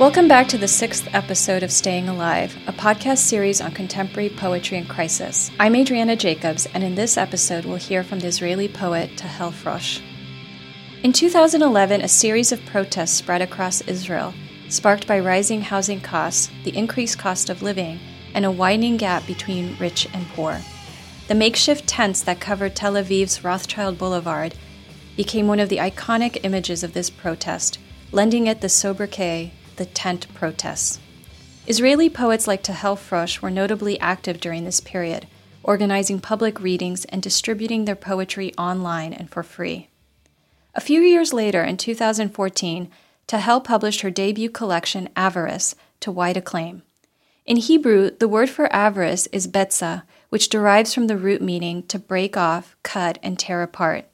Welcome back to the sixth episode of Staying Alive, a podcast series on contemporary poetry and crisis. I'm Adriana Jacobs, and in this episode, we'll hear from the Israeli poet Tahel Frosh. In 2011, a series of protests spread across Israel, sparked by rising housing costs, the increased cost of living, and a widening gap between rich and poor. The makeshift tents that covered Tel Aviv's Rothschild Boulevard became one of the iconic images of this protest, lending it the sobriquet the tent protests. Israeli poets like Tahel Frosh were notably active during this period, organizing public readings and distributing their poetry online and for free. A few years later, in 2014, Tahel published her debut collection, Avarice, to wide acclaim. In Hebrew, the word for avarice is betza, which derives from the root meaning to break off, cut, and tear apart.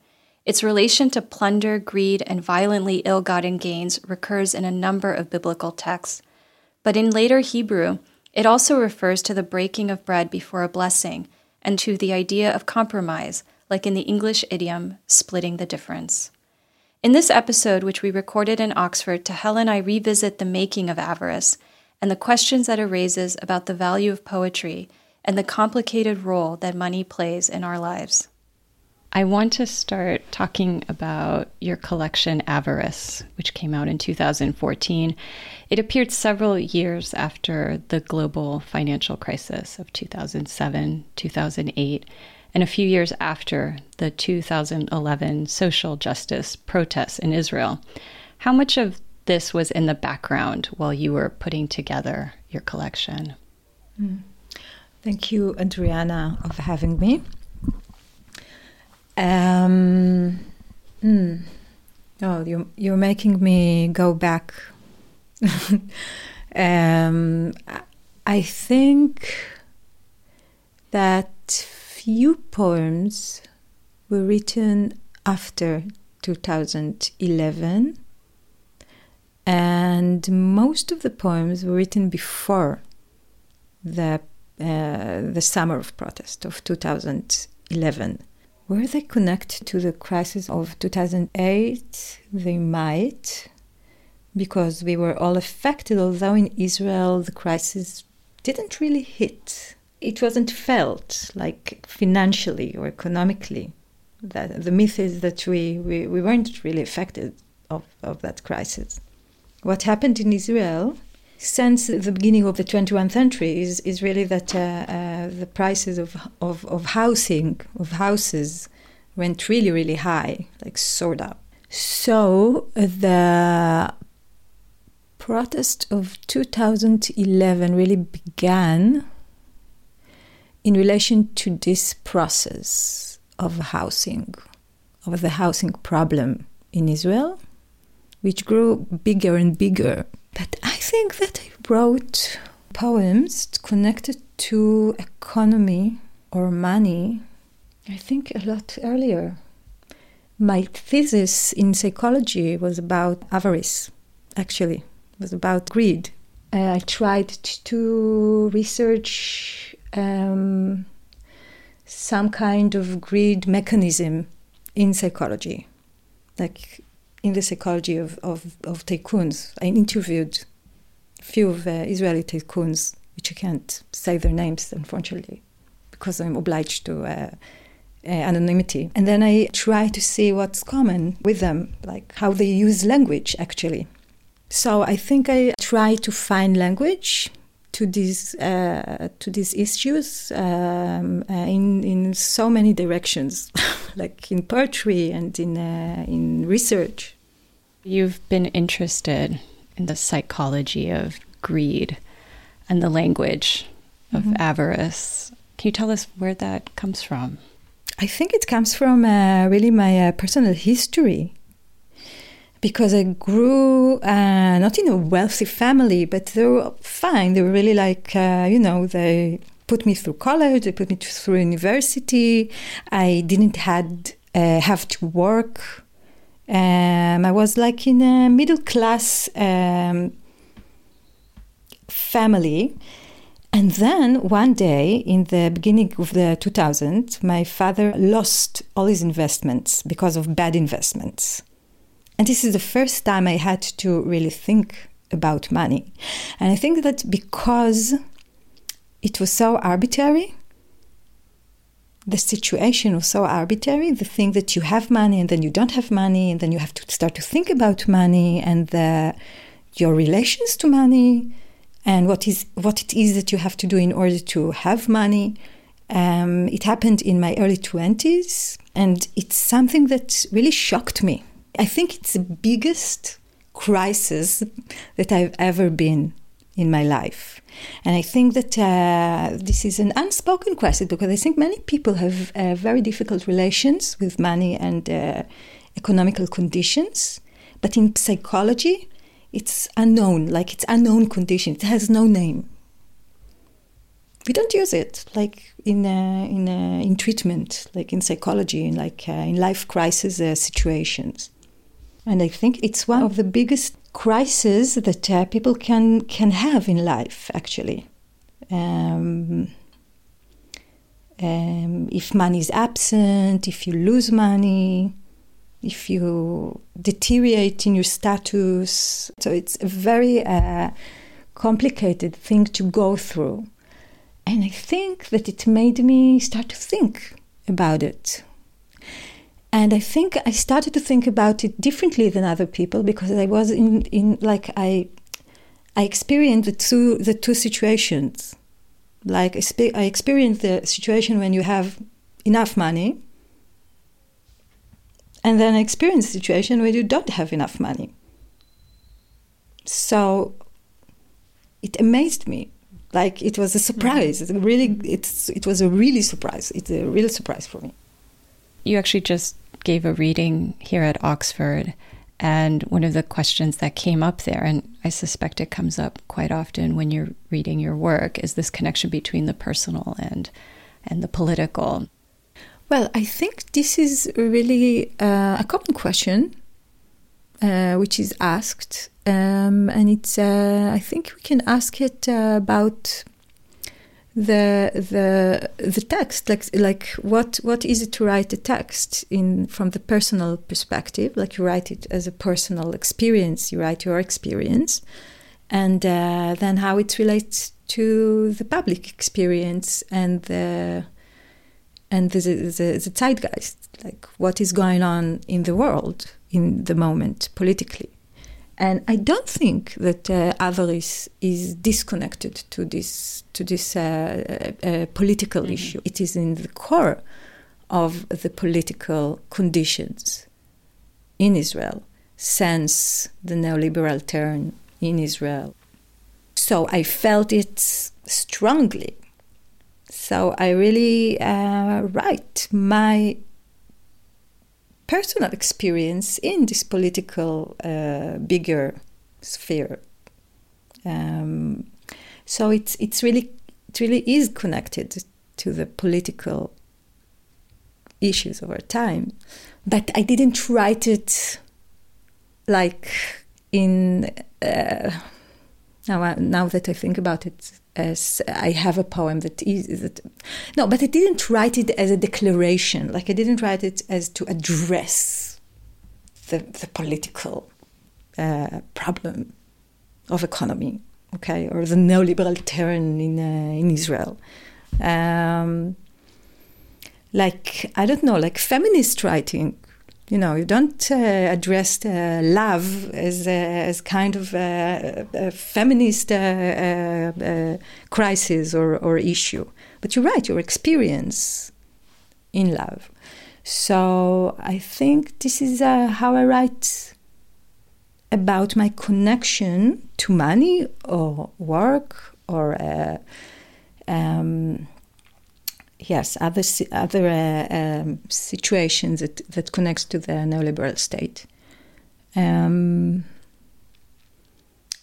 Its relation to plunder, greed, and violently ill gotten gains recurs in a number of biblical texts. But in later Hebrew, it also refers to the breaking of bread before a blessing and to the idea of compromise, like in the English idiom, splitting the difference. In this episode, which we recorded in Oxford, Tahel and I revisit the making of avarice and the questions that it raises about the value of poetry and the complicated role that money plays in our lives. I want to start talking about your collection, Avarice, which came out in 2014. It appeared several years after the global financial crisis of 2007, 2008, and a few years after the 2011 social justice protests in Israel. How much of this was in the background while you were putting together your collection? Mm. Thank you, Adriana, for having me. Um, mm, oh, you, you're making me go back. um, I think that few poems were written after 2011, and most of the poems were written before the uh, the summer of protest of 2011. Where they connect to the crisis of 2008, they might, because we were all affected, although in Israel the crisis didn't really hit. It wasn't felt like financially or economically. That the myth is that we, we, we weren't really affected of, of that crisis. What happened in Israel since the beginning of the 21st century is, is really that uh, uh, the prices of, of, of housing, of houses, went really, really high, like soared up. So the protest of 2011 really began in relation to this process of housing, of the housing problem in Israel, which grew bigger and bigger but I think that I wrote poems connected to economy or money, I think a lot earlier. My thesis in psychology was about avarice, actually, it was about greed. Uh, I tried to research um, some kind of greed mechanism in psychology, like in the psychology of, of, of tycoons. I interviewed a few of uh, Israeli tycoons, which I can't say their names, unfortunately, because I'm obliged to uh, uh, anonymity. And then I try to see what's common with them, like how they use language, actually. So I think I try to find language to these uh, to these issues um, uh, in in so many directions, like in poetry and in uh, in research. You've been interested in the psychology of greed and the language of mm-hmm. avarice. Can you tell us where that comes from? I think it comes from uh, really my uh, personal history. Because I grew uh, not in a wealthy family, but they were fine. They were really like, uh, you know, they put me through college, they put me through university. I didn't had uh, have to work um, I was like in a middle class um, family. And then one day in the beginning of the 2000s, my father lost all his investments because of bad investments. And this is the first time I had to really think about money. And I think that because it was so arbitrary, the situation was so arbitrary, the thing that you have money and then you don't have money, and then you have to start to think about money and the, your relations to money and what is what it is that you have to do in order to have money. Um, it happened in my early 20s, and it's something that really shocked me. I think it's the biggest crisis that I've ever been in my life. And I think that uh, this is an unspoken crisis because I think many people have uh, very difficult relations with money and uh, economical conditions. But in psychology, it's unknown, like it's unknown condition. It has no name. We don't use it like in uh, in uh, in treatment, like in psychology, in like uh, in life crisis situations. And I think it's one of the biggest crises that uh, people can can have in life. Actually, um, um, if money is absent, if you lose money, if you deteriorate in your status. So it's a very uh, complicated thing to go through. And I think that it made me start to think about it. And I think I started to think about it differently than other people because I was in, in like I I experienced the two the two situations. Like I experienced the situation when you have enough money and then experience a situation where you don't have enough money. So it amazed me. Like it was a surprise. Mm-hmm. It really, it's it was a really surprise. It's a real surprise for me. You actually just gave a reading here at Oxford, and one of the questions that came up there, and I suspect it comes up quite often when you're reading your work, is this connection between the personal and and the political. Well, I think this is really uh, a common question uh, which is asked, um, and it's. Uh, I think we can ask it uh, about the the the text, like like what what is it to write a text in from the personal perspective, like you write it as a personal experience, you write your experience, and uh, then how it relates to the public experience and the and the, the, the zeitgeist, like what is going on in the world in the moment politically. And I don't think that uh, avarice is disconnected to this to this uh, uh, political mm-hmm. issue. It is in the core of the political conditions in Israel since the neoliberal turn in Israel. So I felt it strongly so I really uh, write my personal experience in this political uh, bigger sphere. Um, so it's it's really it really is connected to the political issues of our time, but I didn't write it like in uh, now. Now that I think about it, as I have a poem that is that no, but I didn't write it as a declaration. Like I didn't write it as to address the the political uh, problem of economy, okay, or the neoliberal turn in uh, in Israel. Um, like I don't know, like feminist writing you know, you don't uh, address uh, love as as kind of a, a feminist uh, uh, uh, crisis or, or issue, but you write your experience in love. So I think this is uh, how I write about my connection to money or work or um, yes, other other uh, um, situations that that connects to the neoliberal state, um,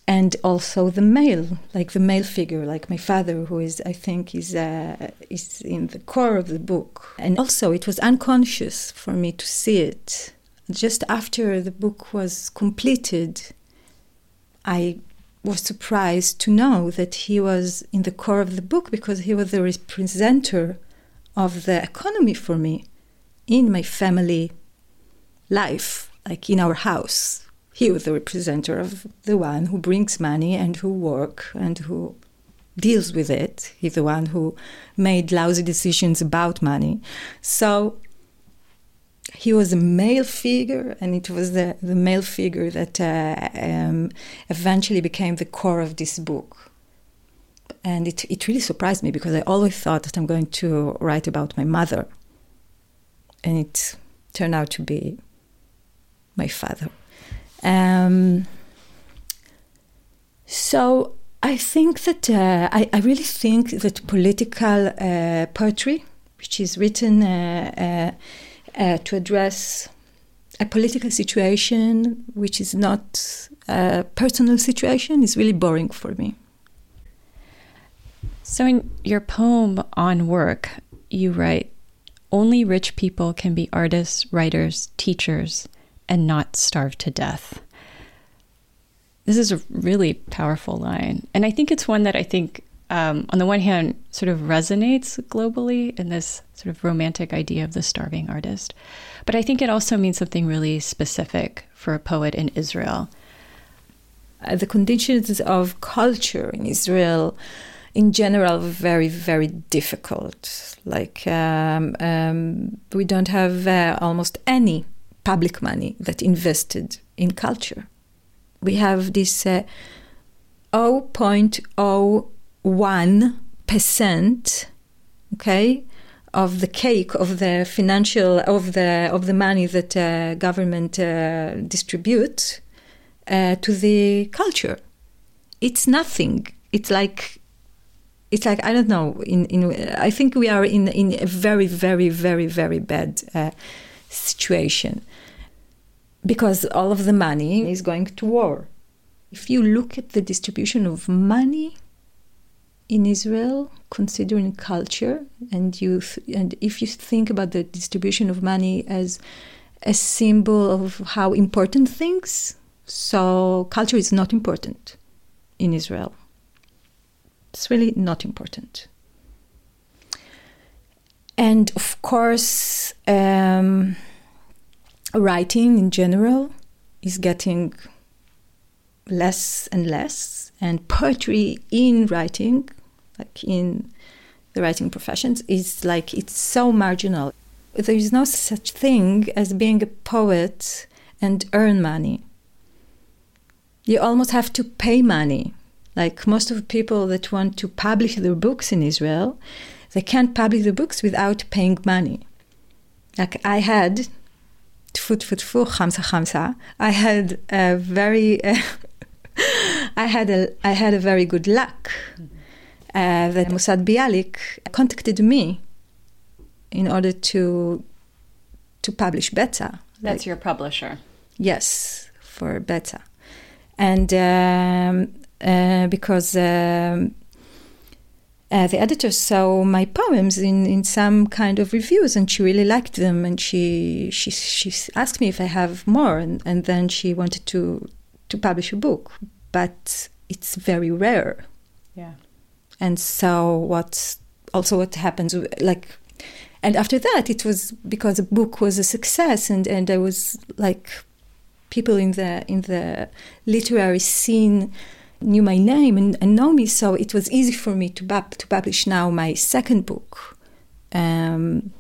and also the male, like the male figure, like my father, who is I think is uh, is in the core of the book, and also it was unconscious for me to see it. Just after the book was completed, I was surprised to know that he was in the core of the book because he was the representative of the economy for me in my family life, like in our house. he was the representative of the one who brings money and who work and who deals with it. He's the one who made lousy decisions about money. So he was a male figure, and it was the, the male figure that uh, um, eventually became the core of this book. And it, it really surprised me because I always thought that I'm going to write about my mother. And it turned out to be my father. Um, so I think that uh, I, I, really think that political uh, poetry, which is written uh, uh, uh to address a political situation which is not a personal situation, is really boring for me. So, in your poem on work, you write, "Only rich people can be artists, writers, teachers." and not starve to death. This is a really powerful line. And I think it's one that I think, um, on the one hand, sort of resonates globally in this sort of romantic idea of the starving artist. But I think it also means something really specific for a poet in Israel. Uh, the conditions of culture in Israel in general very very difficult like um, um, we don't have uh, almost any public money that invested in culture. We have this uh, 0.01%, okay, of the cake of the financial of the of the money that uh, government uh, distribute uh, to the culture. It's nothing. It's like it's like I don't know. In in I think we are in in a very very very very bad uh, situation because all of the money is going to war. If you look at the distribution of money in Israel, considering culture, and you th- and if you think about the distribution of money as a symbol of how important things, so culture is not important in Israel. It's really not important. And of course, um, writing in general is getting less and less, and poetry in writing, like in the writing professions, is like it's so marginal. There is no such thing as being a poet and earn money. You almost have to pay money. Like most of the people that want to publish their books in Israel, they can't publish the books without paying money. Like I had tfu tfu tfu, khamsa khamsa. I had a very, uh, I had a, I had a very good luck uh, that Mossad Bialik contacted me in order to to publish Betza. That's like, your publisher. Yes, for Betza, and um, because um, uh, the editor saw my poems in, in some kind of reviews and she really liked them and she she she asked me if I have more and, and then she wanted to to publish a book but it's very rare. Yeah. And so what also what happens like and after that it was because the book was a success and and there was like people in the in the literary scene knew my name and, and know me, so it was easy for me to, to publish now my second book um,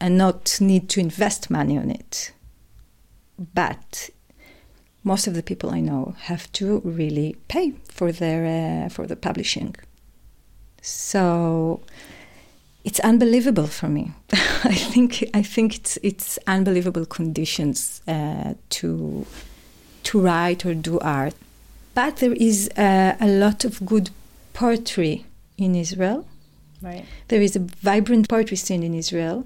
and not need to invest money on it. But most of the people I know have to really pay for their uh, for the publishing. So it's unbelievable for me. I think I think it's it's unbelievable conditions uh, to to write or do art. But there is uh, a lot of good poetry in Israel. Right. There is a vibrant poetry scene in Israel.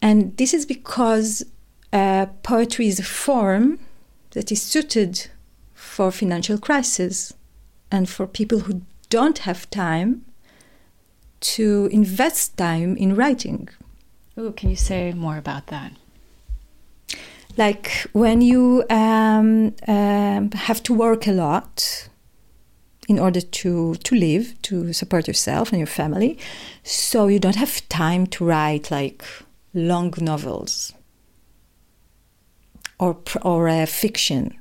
And this is because uh, poetry is a form that is suited for financial crisis and for people who don't have time to invest time in writing. Ooh, can you say more about that? Like when you um, um, have to work a lot in order to to live to support yourself and your family so you don't have time to write like long novels or or uh, fiction.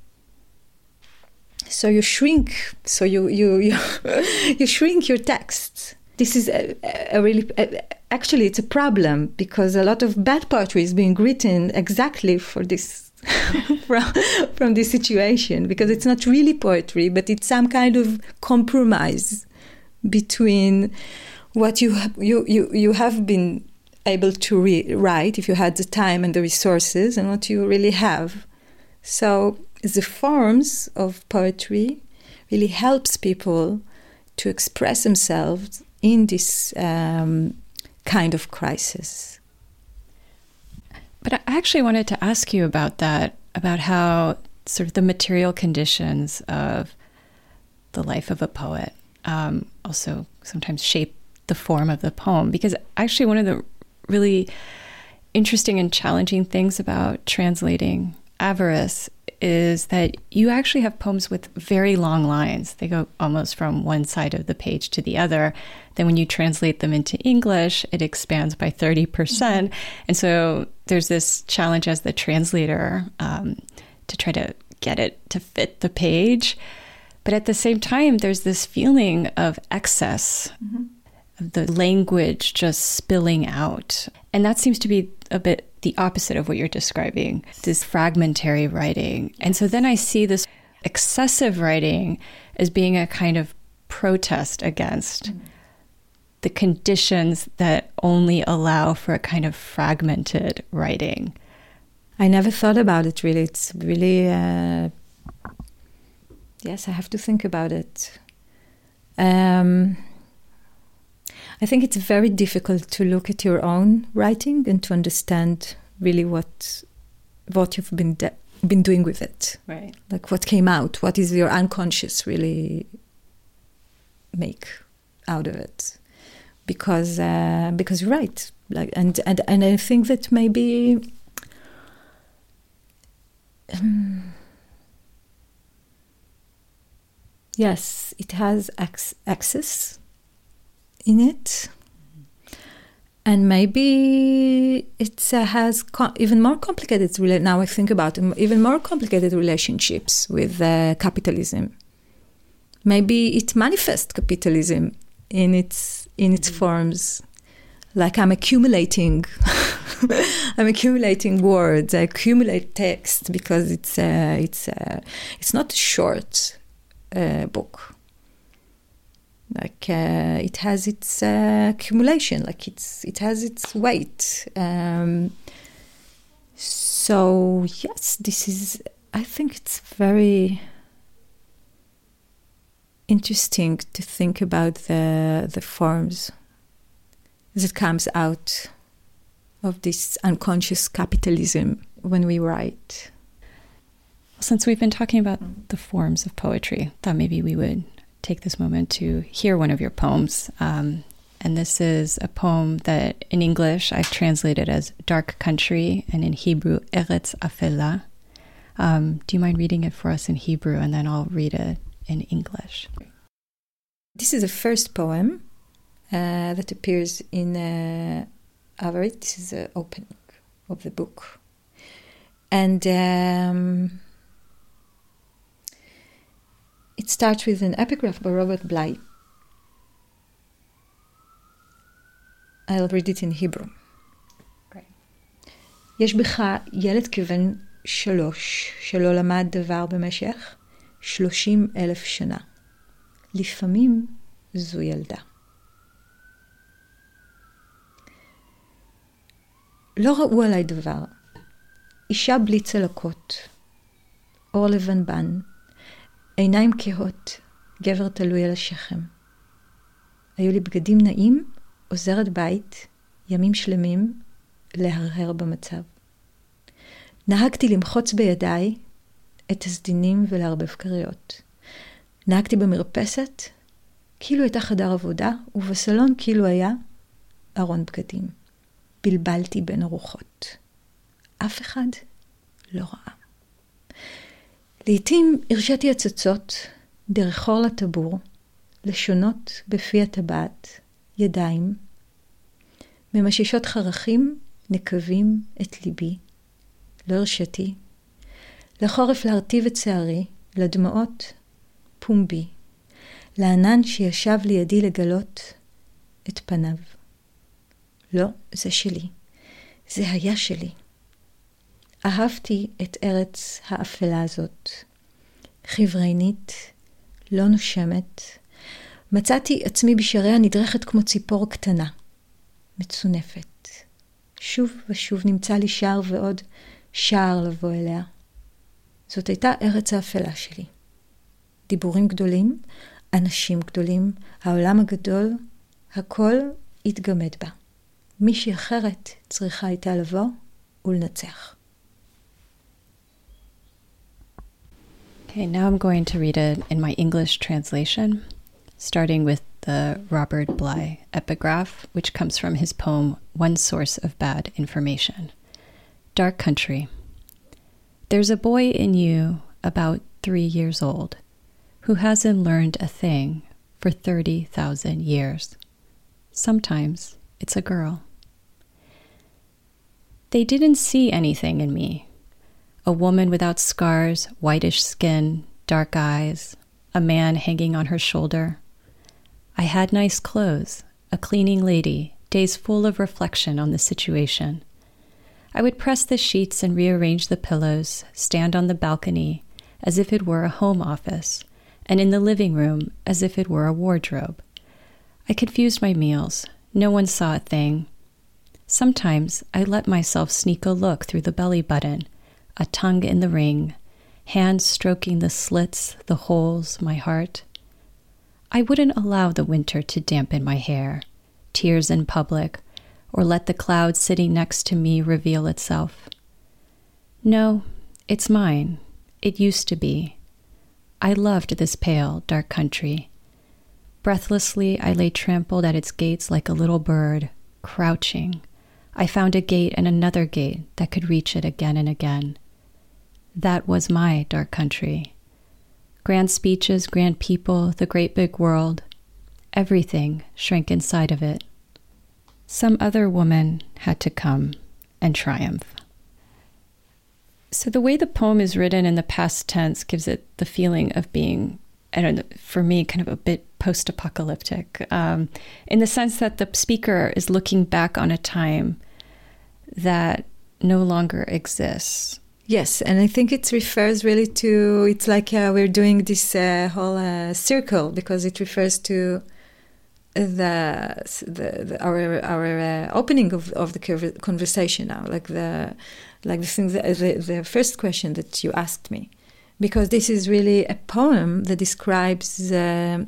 So you shrink so you you you, you shrink your text this is a, a really a, actually it's a problem because a lot of bad poetry is being written exactly for this from, from this situation because it's not really poetry but it's some kind of compromise between what you you you, you have been able to re- write if you had the time and the resources and what you really have. So the forms of poetry really helps people to express themselves in this um, kind of crisis. But I actually wanted to ask you about that, about how sort of the material conditions of the life of a poet um, also sometimes shape the form of the poem. Because actually, one of the really interesting and challenging things about translating Avarice is that you actually have poems with very long lines. They go almost from one side of the page to the other. Then, when you translate them into English, it expands by 30%. percent mm hmm And so, there's this challenge as the translator um, to try to get it to fit the page. But at the same time, there's this feeling of excess, mm-hmm. of the language just spilling out. And that seems to be a bit the opposite of what you're describing, this fragmentary writing. And so then I see this excessive writing as being a kind of protest against mm. The conditions that only allow for a kind of fragmented writing. I never thought about it really. It's really, uh, yes, I have to think about it. Um, I think it's very difficult to look at your own writing and to understand really what what you've been de- been doing with it. Right. Like what came out, what is your unconscious really make out of it? Because uh, because you're right. Like and and and I think that maybe. Um, yes, it has ac- access in it. And maybe it uh, has even more complicated, now I think about it, even more complicated relationships with uh, capitalism. Maybe it manifests capitalism in its, in its mm-hmm. forms. Like I'm accumulating, I'm accumulating words. I accumulate text because it's uh, it's uh, it's not a short uh, book like uh, it has its uh, accumulation like it's it has its weight um, so yes this is i think it's very interesting to think about the the forms that comes out of this unconscious capitalism when we write since we've been talking about the forms of poetry thought maybe we would take this moment to hear one of your poems. Um, and this is a poem that in English I've translated as Dark Country and in Hebrew, Eretz Afela. Um, do you mind reading it for us in Hebrew and then I'll read it in English? This is the first poem uh, that appears in uh, Avarit. This is the opening of the book. And um, it starts with an epigraph by Robert Bly. I'll read it in Hebrew. Great. יש בך ילד כבן שלוש שלא למד דבר במשך שלושים אלף שנה. לפעמים זו ילדה. לא ראו עליי דבר. אישה בלי צלקות, אור לבנבן, עיניים כהות, גבר תלוי על השכם. היו לי בגדים נעים, עוזרת בית, ימים שלמים, להרהר במצב. נהגתי למחוץ בידיי את הסדינים ולערבב כריות. נהגתי במרפסת, כאילו הייתה חדר עבודה, ובסלון כאילו היה ארון בגדים. בלבלתי בין הרוחות. אף אחד לא ראה. לעתים הרשיתי הצצות דרך חור לטבור, לשונות בפי הטבעת, ידיים, ממששות חרכים נקבים את ליבי, לא הרשיתי, לחורף להרטיב את שערי, לדמעות פומבי, לענן שישב לידי לגלות את פניו. לא, זה שלי. זה היה שלי. אהבתי את ארץ האפלה הזאת. חברינית, לא נושמת. מצאתי עצמי בשעריה נדרכת כמו ציפור קטנה, מצונפת. שוב ושוב נמצא לי שער ועוד שער לבוא אליה. זאת הייתה ארץ האפלה שלי. דיבורים גדולים, אנשים גדולים, העולם הגדול, הכל התגמד בה. מישהי אחרת צריכה הייתה לבוא ולנצח. Okay, now I'm going to read it in my English translation, starting with the Robert Bly epigraph, which comes from his poem One Source of Bad Information. Dark Country. There's a boy in you about three years old who hasn't learned a thing for 30,000 years. Sometimes it's a girl. They didn't see anything in me a woman without scars, whitish skin, dark eyes, a man hanging on her shoulder. I had nice clothes, a cleaning lady, days full of reflection on the situation. I would press the sheets and rearrange the pillows, stand on the balcony as if it were a home office, and in the living room as if it were a wardrobe. I confused my meals. No one saw a thing. Sometimes I let myself sneak a look through the belly button a tongue in the ring, hands stroking the slits, the holes, my heart. I wouldn't allow the winter to dampen my hair, tears in public, or let the cloud sitting next to me reveal itself. No, it's mine. It used to be. I loved this pale, dark country. Breathlessly, I lay trampled at its gates like a little bird, crouching. I found a gate and another gate that could reach it again and again. That was my dark country. Grand speeches, grand people, the great big world, everything shrank inside of it. Some other woman had to come and triumph. So, the way the poem is written in the past tense gives it the feeling of being, I don't know, for me, kind of a bit post apocalyptic, um, in the sense that the speaker is looking back on a time that no longer exists. Yes, and I think it refers really to it's like uh, we're doing this uh, whole uh, circle because it refers to the, the, the our our uh, opening of, of the conversation now, like the like the thing that, the the first question that you asked me, because this is really a poem that describes the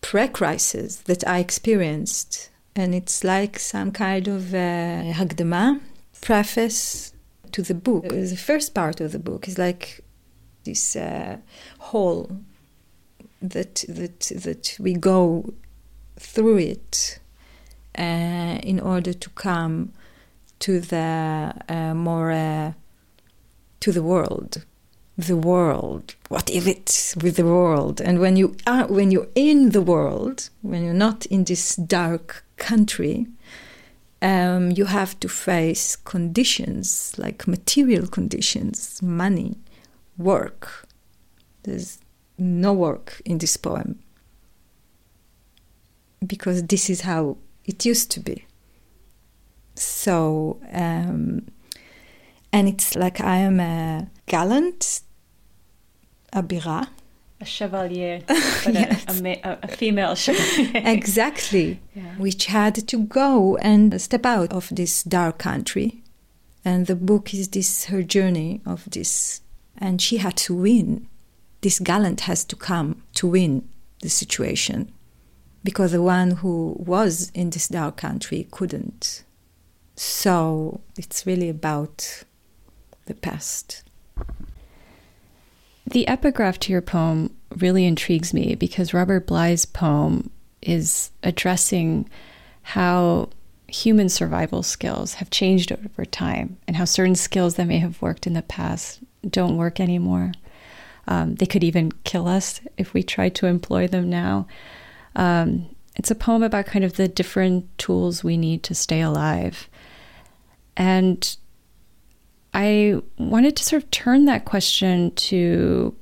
pre-crisis that I experienced, and it's like some kind of uh, hagdama preface to the book. The first part of the book is like this uh, hall that that that we go through it uh, in order to come to the uh, more uh, to the world. The world. What is it with the world? And when you are when you're in the world when you're not in this dark country um, you have to face conditions like material conditions, money, work. There's no work in this poem because this is how it used to be. So, um, and it's like I am a gallant, a bira, a chevalier, but yes. a, a, a, female chevalier. exactly. Yeah. Which had to go and step out of this dark country. And the book is this her journey of this. And she had to win. This gallant has to come to win the situation. Because the one who was in this dark country couldn't. So it's really about the past. The epigraph to your poem really intrigues me because Robert Bly's poem is addressing how human survival skills have changed over time and how certain skills that may have worked in the past don't work anymore. Um, they could even kill us if we try to employ them now. Um, it's a poem about kind of the different tools we need to stay alive. And I wanted to sort of turn that question to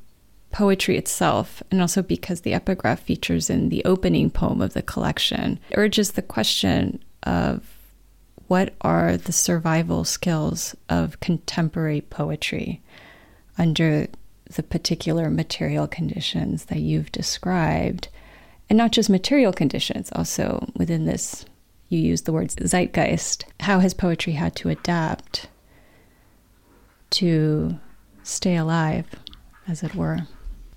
poetry itself, and also because the epigraph features in the opening poem of the collection, urges the question of what are the survival skills of contemporary poetry under the particular material conditions that you've described. And not just material conditions, also within this, you use the words zeitgeist. How has poetry had to adapt to stay alive, as it were?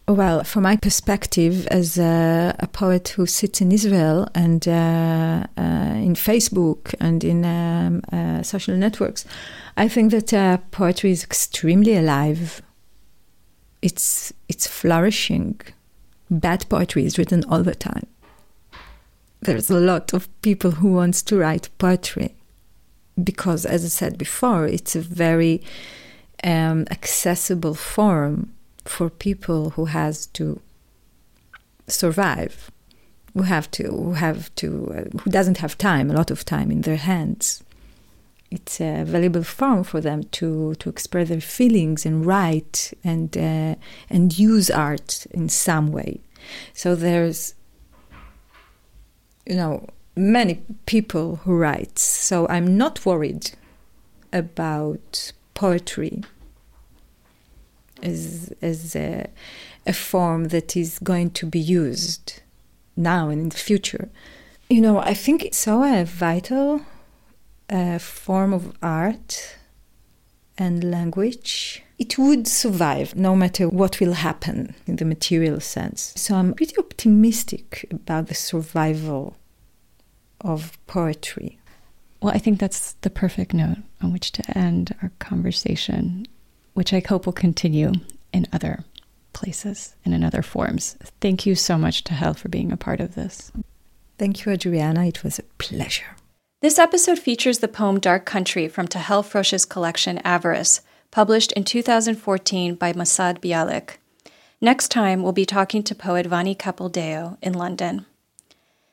Well, from my perspective, as a, a poet who sits in Israel and uh, uh, in Facebook and in um, uh, social networks, I think that uh, poetry is extremely alive. It's it's flourishing. Bad poetry is written all the time. There's a lot of people who wants to write poetry because, as I said before, it's a very um, accessible form for people who has to survive, who have to, who have to, uh, who doesn't have time, a lot of time in their hands. It's a valuable form for them to to express their feelings and write and uh, and use art in some way. So there's, you know, many people who write. So I'm not worried about poetry as as a, a form that is going to be used now and in the future. You know, I think it's so a vital uh, form of art and language. It would survive no matter what will happen in the material sense. So I'm pretty optimistic about the survival of poetry. Well, I think that's the perfect note on which to end our conversation which I hope will continue in other places and in other forms. Thank you so much Tahel for being a part of this. Thank you, Adriana. It was a pleasure. This episode features the poem Dark Country from Tahel Frosh's collection Avarice, published in 2014 by Mossad Bialik. Next time, we'll be talking to poet Vahni Capildeo in London.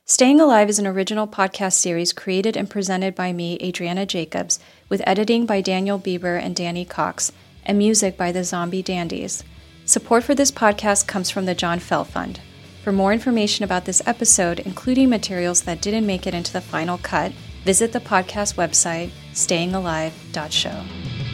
Staying Alive is an original podcast series created and presented by me, Adriana Jacobs, with editing by Daniel Bieber and Danny Cox and music by the Zombie Dandies. Support for this podcast comes from the John Fell Fund. For more information about this episode, including materials that didn't make it into the final cut, visit the podcast website stayingalive.show.